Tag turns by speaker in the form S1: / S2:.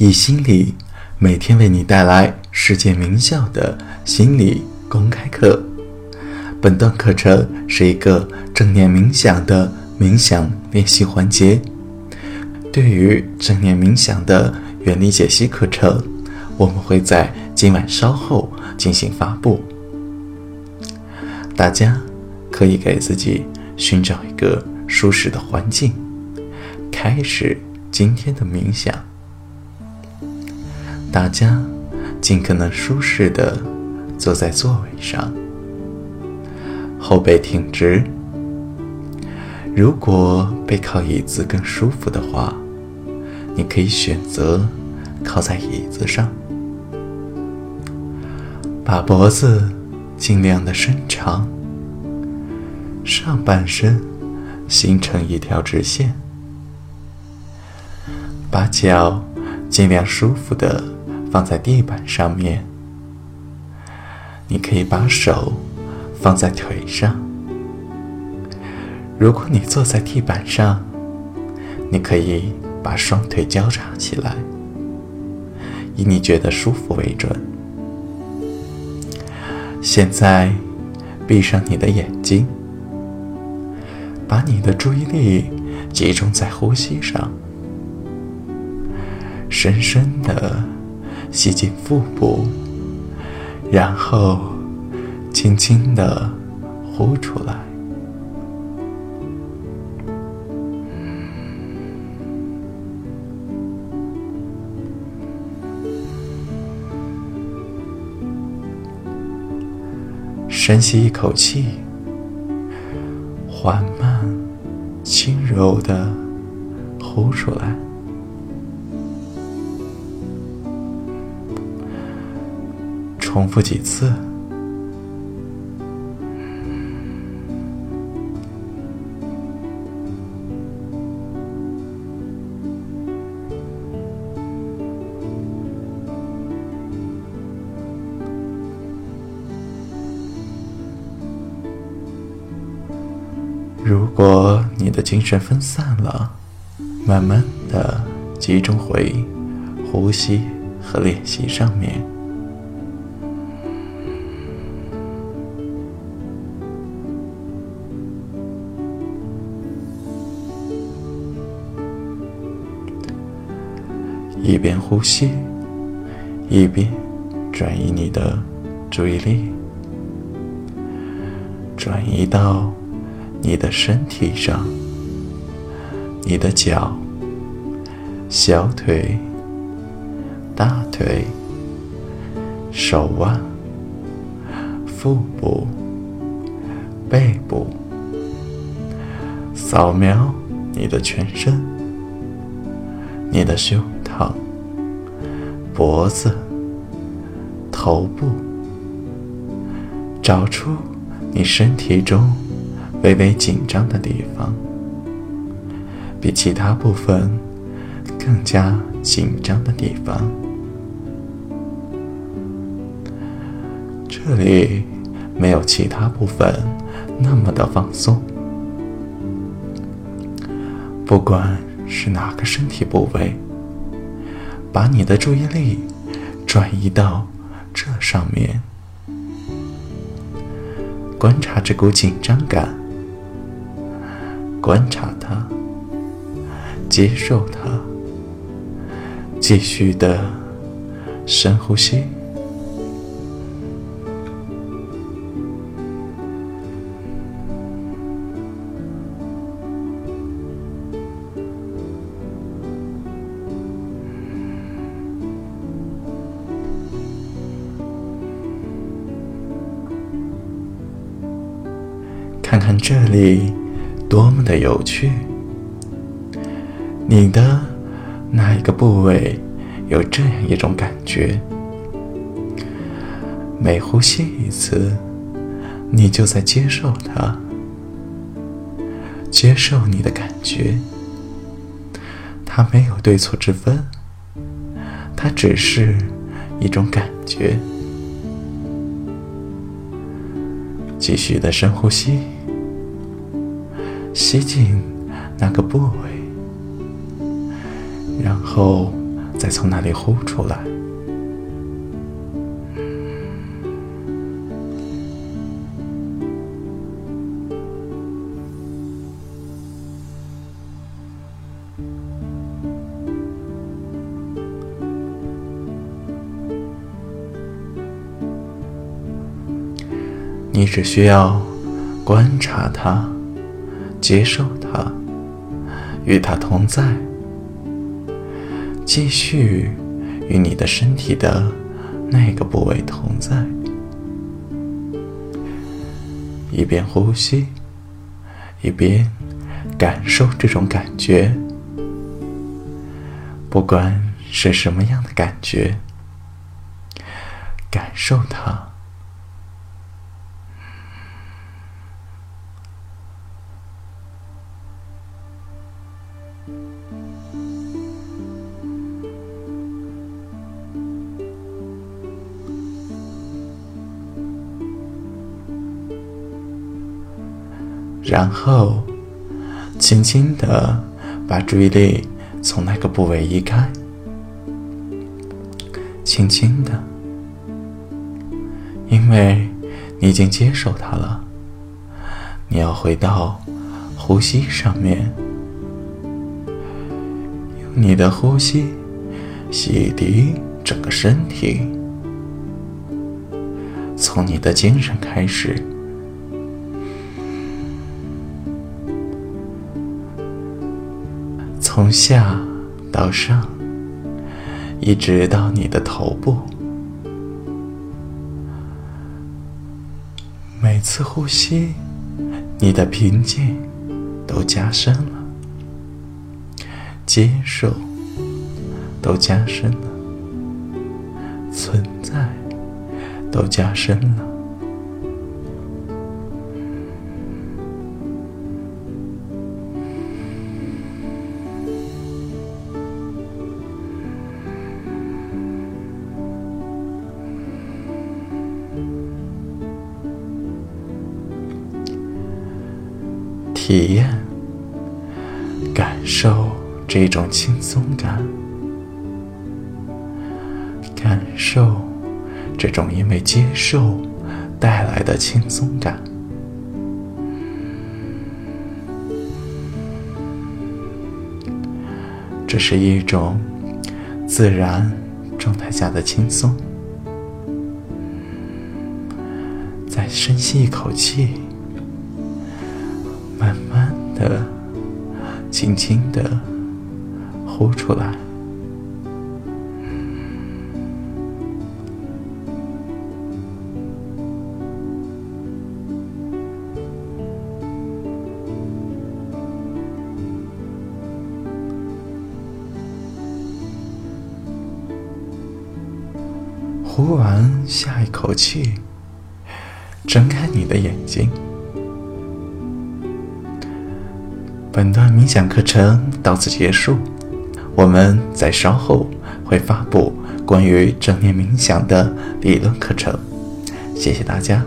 S1: 以心理每天为你带来世界名校的心理公开课。本段课程是一个正念冥想的冥想练习环节。对于正念冥想的原理解析课程，我们会在今晚稍后进行发布。大家可以给自己寻找一个舒适的环境，开始今天的冥想。大家尽可能舒适的坐在座位上，后背挺直。如果背靠椅子更舒服的话，你可以选择靠在椅子上，把脖子尽量的伸长，上半身形成一条直线，把脚尽量舒服的放在地板上面。你可以把手放在腿上。如果你坐在地板上，你可以。把双腿交叉起来，以你觉得舒服为准。现在，闭上你的眼睛，把你的注意力集中在呼吸上，深深的吸进腹部，然后轻轻的呼出来。深吸一口气，缓慢、轻柔的呼出来。重复几次。如果你的精神分散了，慢慢的集中回呼吸和练习上面，一边呼吸，一边转移你的注意力，转移到。你的身体上，你的脚、小腿、大腿、手腕、腹部、背部，扫描你的全身，你的胸膛、脖子、头部，找出你身体中。微微紧张的地方，比其他部分更加紧张的地方，这里没有其他部分那么的放松。不管是哪个身体部位，把你的注意力转移到这上面，观察这股紧张感。观察它，接受它，继续的深呼吸。看看这里。多么的有趣！你的哪一个部位有这样一种感觉？每呼吸一次，你就在接受它，接受你的感觉。它没有对错之分，它只是一种感觉。继续的深呼吸。吸进那个部位，然后再从那里呼出来。你只需要观察它，接受它，与它同在，继续与你的身体的那个部位同在，一边呼吸，一边感受这种感觉，不管是什么样的感觉，感受它。然后，轻轻的把注意力从那个部位移开，轻轻的，因为你已经接受它了。你要回到呼吸上面，你的呼吸洗涤整个身体，从你的精神开始。从下到上，一直到你的头部，每次呼吸，你的平静都加深了，接受都加深了，存在都加深了。体验、感受这种轻松感，感受这种因为接受带来的轻松感。这是一种自然状态下的轻松。再深吸一口气。慢慢的，轻轻的呼出来。呼完，下一口气，睁开你的眼睛。本段冥想课程到此结束，我们在稍后会发布关于正念冥想的理论课程。谢谢大家。